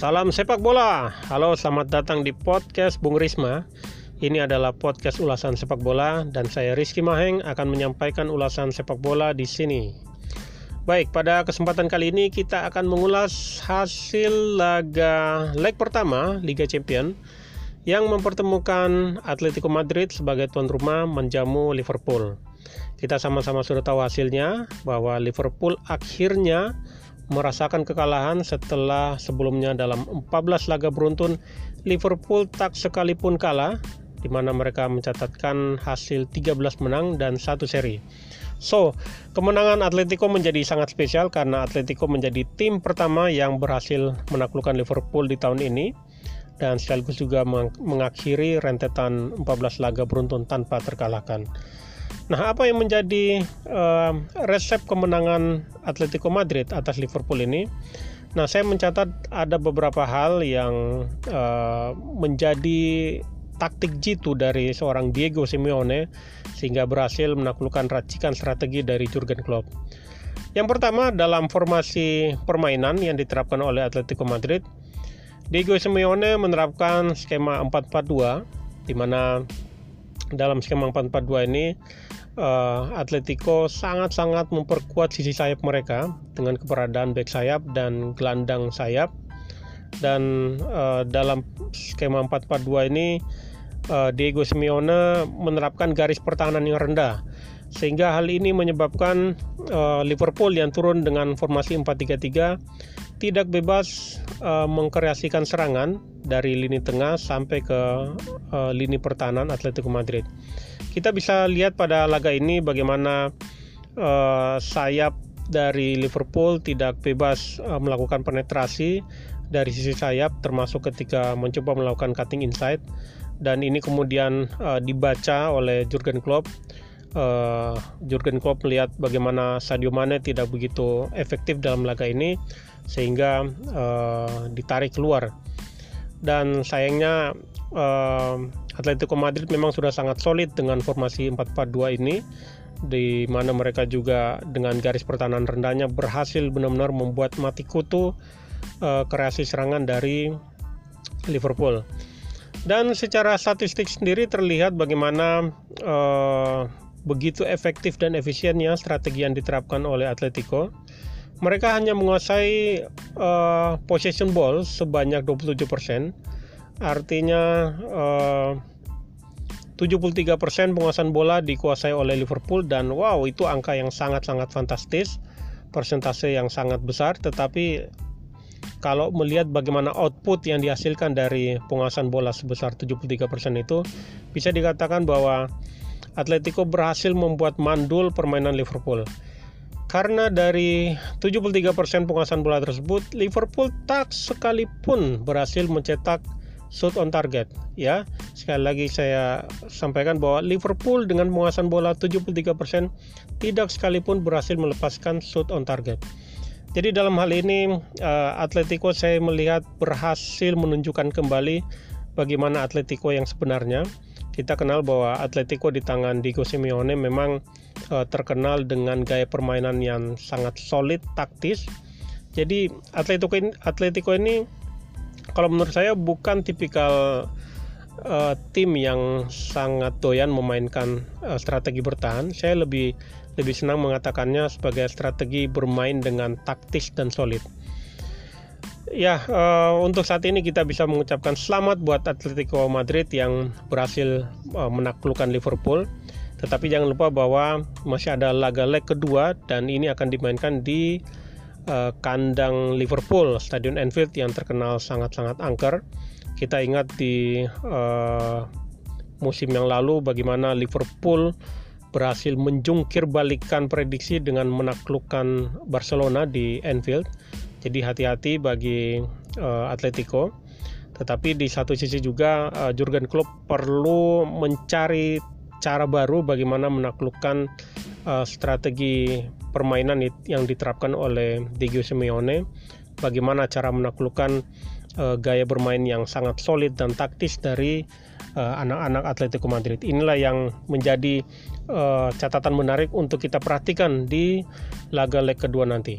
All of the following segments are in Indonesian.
Salam sepak bola. Halo, selamat datang di podcast Bung Risma. Ini adalah podcast ulasan sepak bola dan saya Rizky Maheng akan menyampaikan ulasan sepak bola di sini. Baik, pada kesempatan kali ini kita akan mengulas hasil laga leg pertama Liga Champion yang mempertemukan Atletico Madrid sebagai tuan rumah menjamu Liverpool. Kita sama-sama sudah tahu hasilnya bahwa Liverpool akhirnya merasakan kekalahan setelah sebelumnya dalam 14 laga beruntun Liverpool tak sekalipun kalah di mana mereka mencatatkan hasil 13 menang dan satu seri. So, kemenangan Atletico menjadi sangat spesial karena Atletico menjadi tim pertama yang berhasil menaklukkan Liverpool di tahun ini dan sekaligus juga mengakhiri rentetan 14 laga beruntun tanpa terkalahkan. Nah, apa yang menjadi uh, resep kemenangan Atletico Madrid atas Liverpool ini? Nah, saya mencatat ada beberapa hal yang uh, menjadi taktik jitu dari seorang Diego Simeone sehingga berhasil menaklukkan racikan strategi dari Jurgen Klopp. Yang pertama dalam formasi permainan yang diterapkan oleh Atletico Madrid, Diego Simeone menerapkan skema 4-4-2 di mana dalam skema 4-4-2 ini uh, Atletico sangat-sangat memperkuat sisi sayap mereka dengan keberadaan back sayap dan gelandang sayap dan uh, dalam skema 4-4-2 ini uh, Diego Simeone menerapkan garis pertahanan yang rendah sehingga hal ini menyebabkan uh, Liverpool yang turun dengan formasi 4-3-3 tidak bebas uh, mengkreasikan serangan dari lini tengah sampai ke uh, lini pertahanan Atletico Madrid. Kita bisa lihat pada laga ini bagaimana uh, sayap dari Liverpool tidak bebas uh, melakukan penetrasi dari sisi sayap termasuk ketika mencoba melakukan cutting inside. Dan ini kemudian uh, dibaca oleh Jurgen Klopp. Uh, Jurgen Klopp melihat bagaimana Sadio Mane tidak begitu efektif dalam laga ini sehingga uh, ditarik keluar dan sayangnya uh, Atletico Madrid memang sudah sangat solid dengan formasi 4-4-2 ini di mana mereka juga dengan garis pertahanan rendahnya berhasil benar-benar membuat mati kutu uh, kreasi serangan dari Liverpool. Dan secara statistik sendiri terlihat bagaimana uh, begitu efektif dan efisiennya strategi yang diterapkan oleh Atletico mereka hanya menguasai uh, possession ball sebanyak 27%. Artinya uh, 73% penguasaan bola dikuasai oleh Liverpool dan wow itu angka yang sangat-sangat fantastis. Persentase yang sangat besar tetapi kalau melihat bagaimana output yang dihasilkan dari penguasaan bola sebesar 73% itu bisa dikatakan bahwa Atletico berhasil membuat mandul permainan Liverpool. Karena dari 73% penguasaan bola tersebut, Liverpool tak sekalipun berhasil mencetak shoot on target. Ya, sekali lagi saya sampaikan bahwa Liverpool dengan penguasaan bola 73% tidak sekalipun berhasil melepaskan shoot on target. Jadi dalam hal ini uh, Atletico saya melihat berhasil menunjukkan kembali bagaimana Atletico yang sebenarnya kita kenal bahwa Atletico di tangan Diego Simeone memang uh, terkenal dengan gaya permainan yang sangat solid taktis. Jadi Atletico ini, Atletico ini kalau menurut saya bukan tipikal uh, tim yang sangat doyan memainkan uh, strategi bertahan. Saya lebih lebih senang mengatakannya sebagai strategi bermain dengan taktis dan solid. Ya, uh, untuk saat ini kita bisa mengucapkan selamat buat Atletico Madrid yang berhasil uh, menaklukkan Liverpool. Tetapi jangan lupa bahwa masih ada laga leg kedua dan ini akan dimainkan di uh, kandang Liverpool, Stadion Anfield yang terkenal sangat-sangat angker. Kita ingat di uh, musim yang lalu bagaimana Liverpool berhasil menjungkir balikan prediksi dengan menaklukkan Barcelona di Anfield jadi hati-hati bagi uh, Atletico. Tetapi di satu sisi juga uh, Jurgen Klopp perlu mencari cara baru bagaimana menaklukkan uh, strategi permainan yang diterapkan oleh Diego Simeone. Bagaimana cara menaklukkan uh, gaya bermain yang sangat solid dan taktis dari anak-anak uh, Atletico Madrid. Inilah yang menjadi uh, catatan menarik untuk kita perhatikan di laga leg kedua nanti.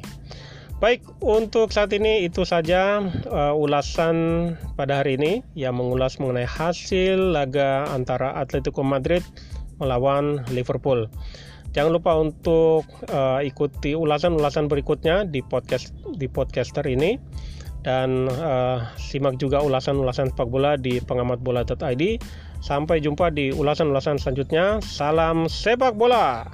Baik, untuk saat ini itu saja uh, ulasan pada hari ini yang mengulas mengenai hasil laga antara Atletico Madrid melawan Liverpool. Jangan lupa untuk uh, ikuti ulasan-ulasan berikutnya di podcast di podcaster ini dan uh, simak juga ulasan-ulasan sepak bola di pengamatbola.id. Sampai jumpa di ulasan-ulasan selanjutnya. Salam sepak bola.